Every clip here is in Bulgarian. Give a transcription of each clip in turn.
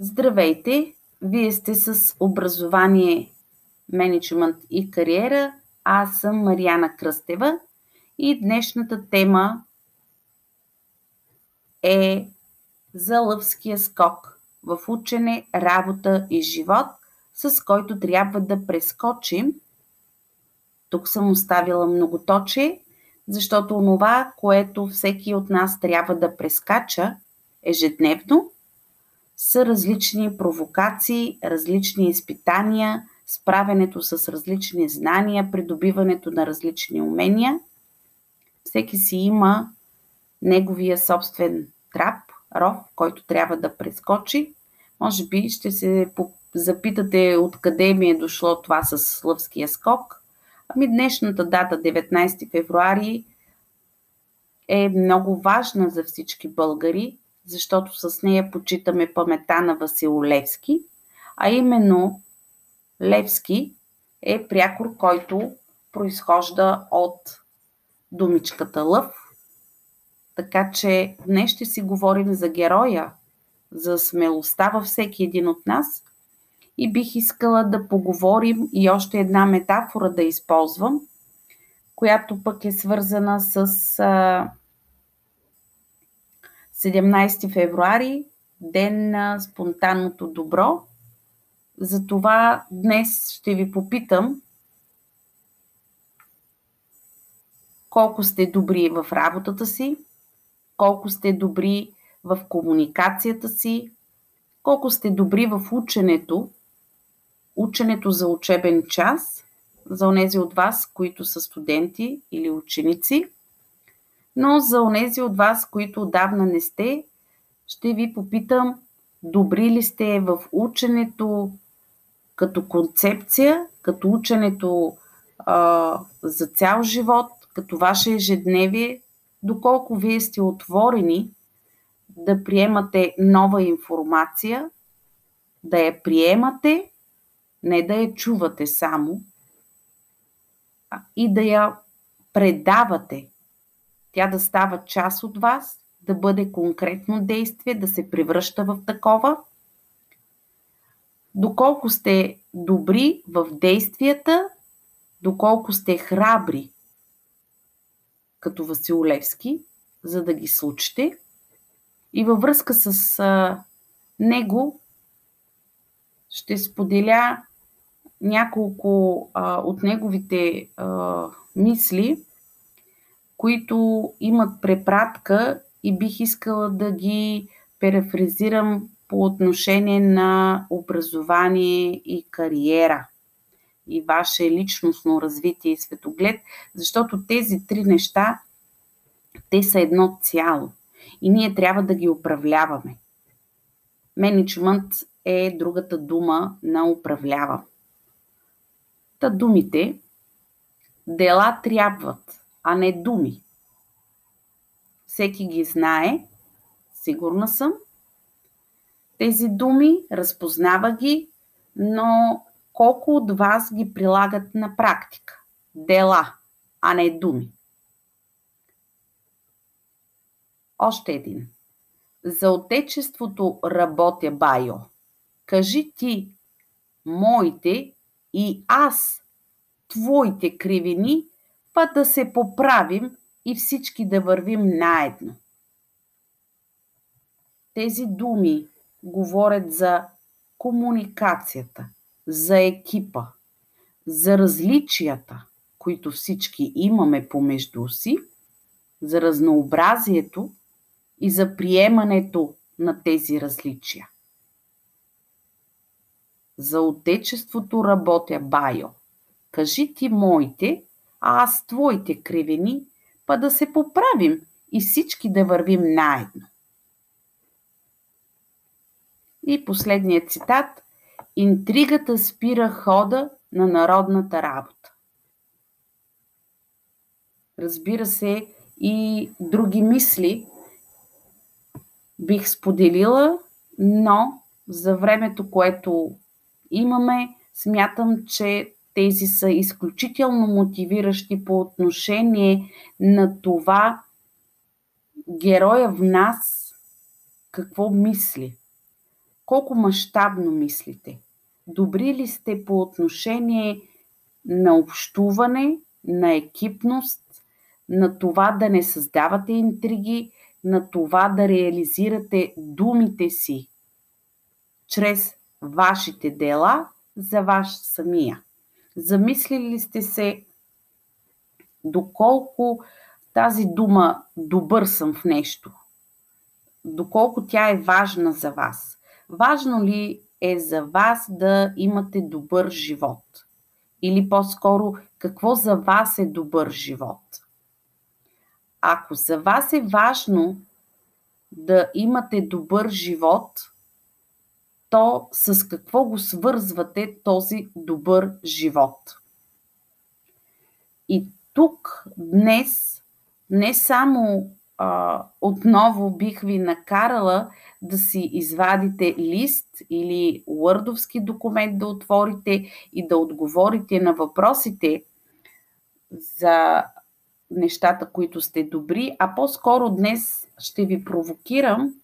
Здравейте! Вие сте с образование, менеджмент и кариера. Аз съм Марияна Кръстева и днешната тема е за лъвския скок в учене, работа и живот, с който трябва да прескочим. Тук съм оставила многоточие, защото онова, което всеки от нас трябва да прескача ежедневно, са различни провокации, различни изпитания, справянето с различни знания, придобиването на различни умения. Всеки си има неговия собствен трап, ров, който трябва да прескочи. Може би ще се запитате откъде ми е дошло това с лъвския скок. Ами днешната дата, 19 февруари, е много важна за всички българи, защото с нея почитаме памета на Васил Левски, а именно Левски е прякор, който произхожда от думичката лъв. Така че днес ще си говорим за героя, за смелостта във всеки един от нас. И бих искала да поговорим и още една метафора да използвам, която пък е свързана с 17 февруари, ден на спонтанното добро. Затова днес ще ви попитам колко сте добри в работата си, колко сте добри в комуникацията си, колко сте добри в ученето, ученето за учебен час, за онези от вас, които са студенти или ученици – но за онези от вас, които отдавна не сте, ще ви попитам, добри ли сте в ученето като концепция, като ученето а, за цял живот, като ваше ежедневие, доколко вие сте отворени да приемате нова информация, да я приемате, не да я чувате само, и да я предавате тя да става част от вас, да бъде конкретно действие, да се превръща в такова. Доколко сте добри в действията, доколко сте храбри, като Васил Левски, за да ги случите. И във връзка с а, него ще споделя няколко а, от неговите а, мисли, които имат препратка и бих искала да ги перефразирам по отношение на образование и кариера и ваше личностно развитие и светоглед, защото тези три неща, те са едно цяло и ние трябва да ги управляваме. Менеджмент е другата дума на управлява. Та думите дела трябват, а не думи. Всеки ги знае, сигурна съм. Тези думи, разпознава ги, но колко от вас ги прилагат на практика? Дела, а не думи. Още един. За отечеството работя, Байо. Кажи ти моите и аз твоите кривини па да се поправим и всички да вървим наедно. Тези думи говорят за комуникацията, за екипа, за различията, които всички имаме помежду си, за разнообразието и за приемането на тези различия. За отечеството работя, Байо. Кажи ти моите, аз твоите кривени, па да се поправим и всички да вървим наедно. И последният цитат. Интригата спира хода на народната работа. Разбира се, и други мисли бих споделила, но за времето, което имаме, смятам, че тези са изключително мотивиращи по отношение на това героя в нас какво мисли. колко мащабно мислите? Добри ли сте по отношение на общуване, на екипност, на това да не създавате интриги, на това да реализирате думите си чрез вашите дела за ваш самия. Замислили сте се доколко тази дума добър съм в нещо, доколко тя е важна за вас. Важно ли е за вас да имате добър живот? Или по-скоро, какво за вас е добър живот? Ако за вас е важно да имате добър живот, то с какво го свързвате този добър живот? И тук днес не само а, отново бих ви накарала да си извадите лист или уърдовски документ да отворите и да отговорите на въпросите за нещата, които сте добри, а по-скоро днес ще ви провокирам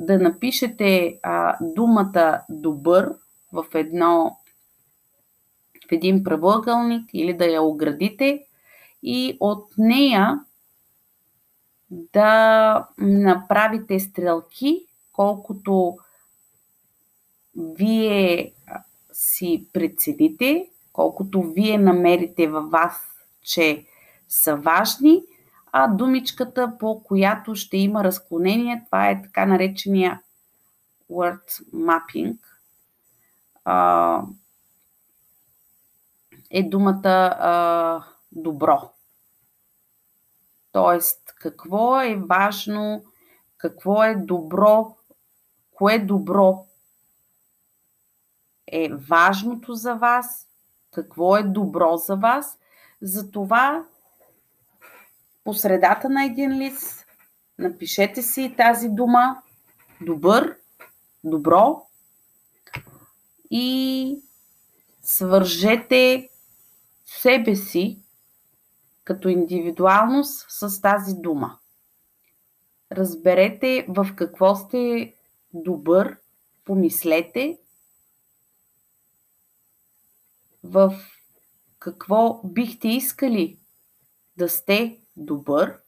да напишете а, думата добър в едно в един правоъгълник или да я оградите и от нея да направите стрелки, колкото вие си прецените, колкото вие намерите във вас, че са важни, а думичката, по която ще има разклонение, това е така наречения word mapping, е думата добро. Тоест, какво е важно, какво е добро, кое добро е важното за вас, какво е добро за вас. Затова по средата на един лист напишете си тази дума добър, добро и свържете себе си като индивидуалност с тази дума. Разберете в какво сте добър, помислете в какво бихте искали да сте добър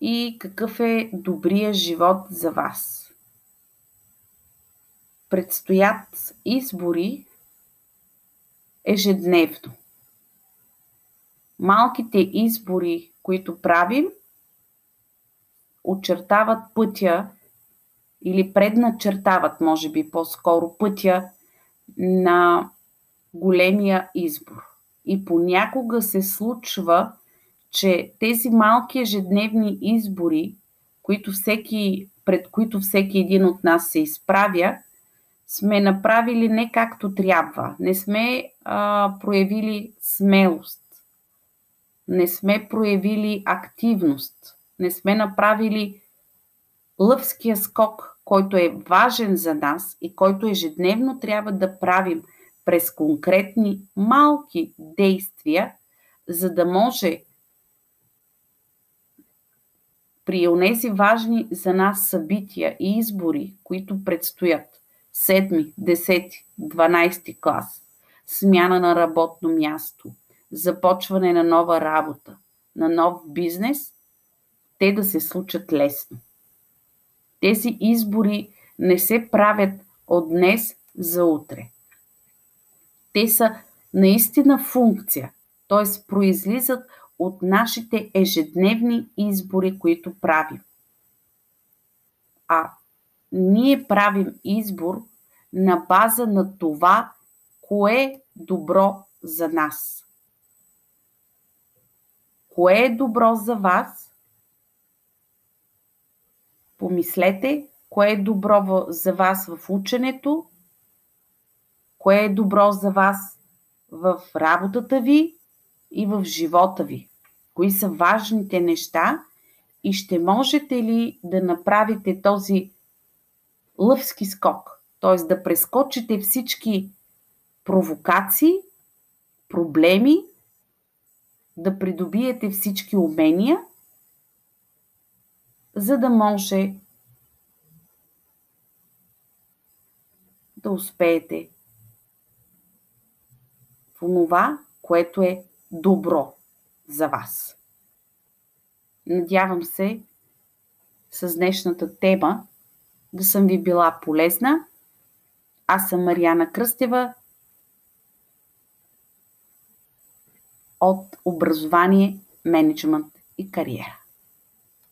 и какъв е добрия живот за вас. Предстоят избори ежедневно. Малките избори, които правим, очертават пътя или предначертават, може би по-скоро, пътя на големия избор. И понякога се случва, че тези малки ежедневни избори, които всеки, пред които всеки един от нас се изправя, сме направили не както трябва. Не сме а, проявили смелост. Не сме проявили активност. Не сме направили лъвския скок, който е важен за нас и който ежедневно трябва да правим през конкретни малки действия, за да може при онези важни за нас събития и избори, които предстоят, 7, 10, 12 клас, смяна на работно място, започване на нова работа, на нов бизнес, те да се случат лесно. Тези избори не се правят от днес за утре. Те са наистина функция, т.е. произлизат от нашите ежедневни избори, които правим. А ние правим избор на база на това, кое е добро за нас. Кое е добро за вас? Помислете, кое е добро за вас в ученето, кое е добро за вас в работата ви и в живота ви. Кои са важните неща и ще можете ли да направите този лъвски скок, т.е. да прескочите всички провокации, проблеми, да придобиете всички умения, за да може да успеете в това, което е добро за вас. Надявам се с днешната тема да съм ви била полезна. Аз съм Марияна Кръстева от образование, менеджмент и кариера.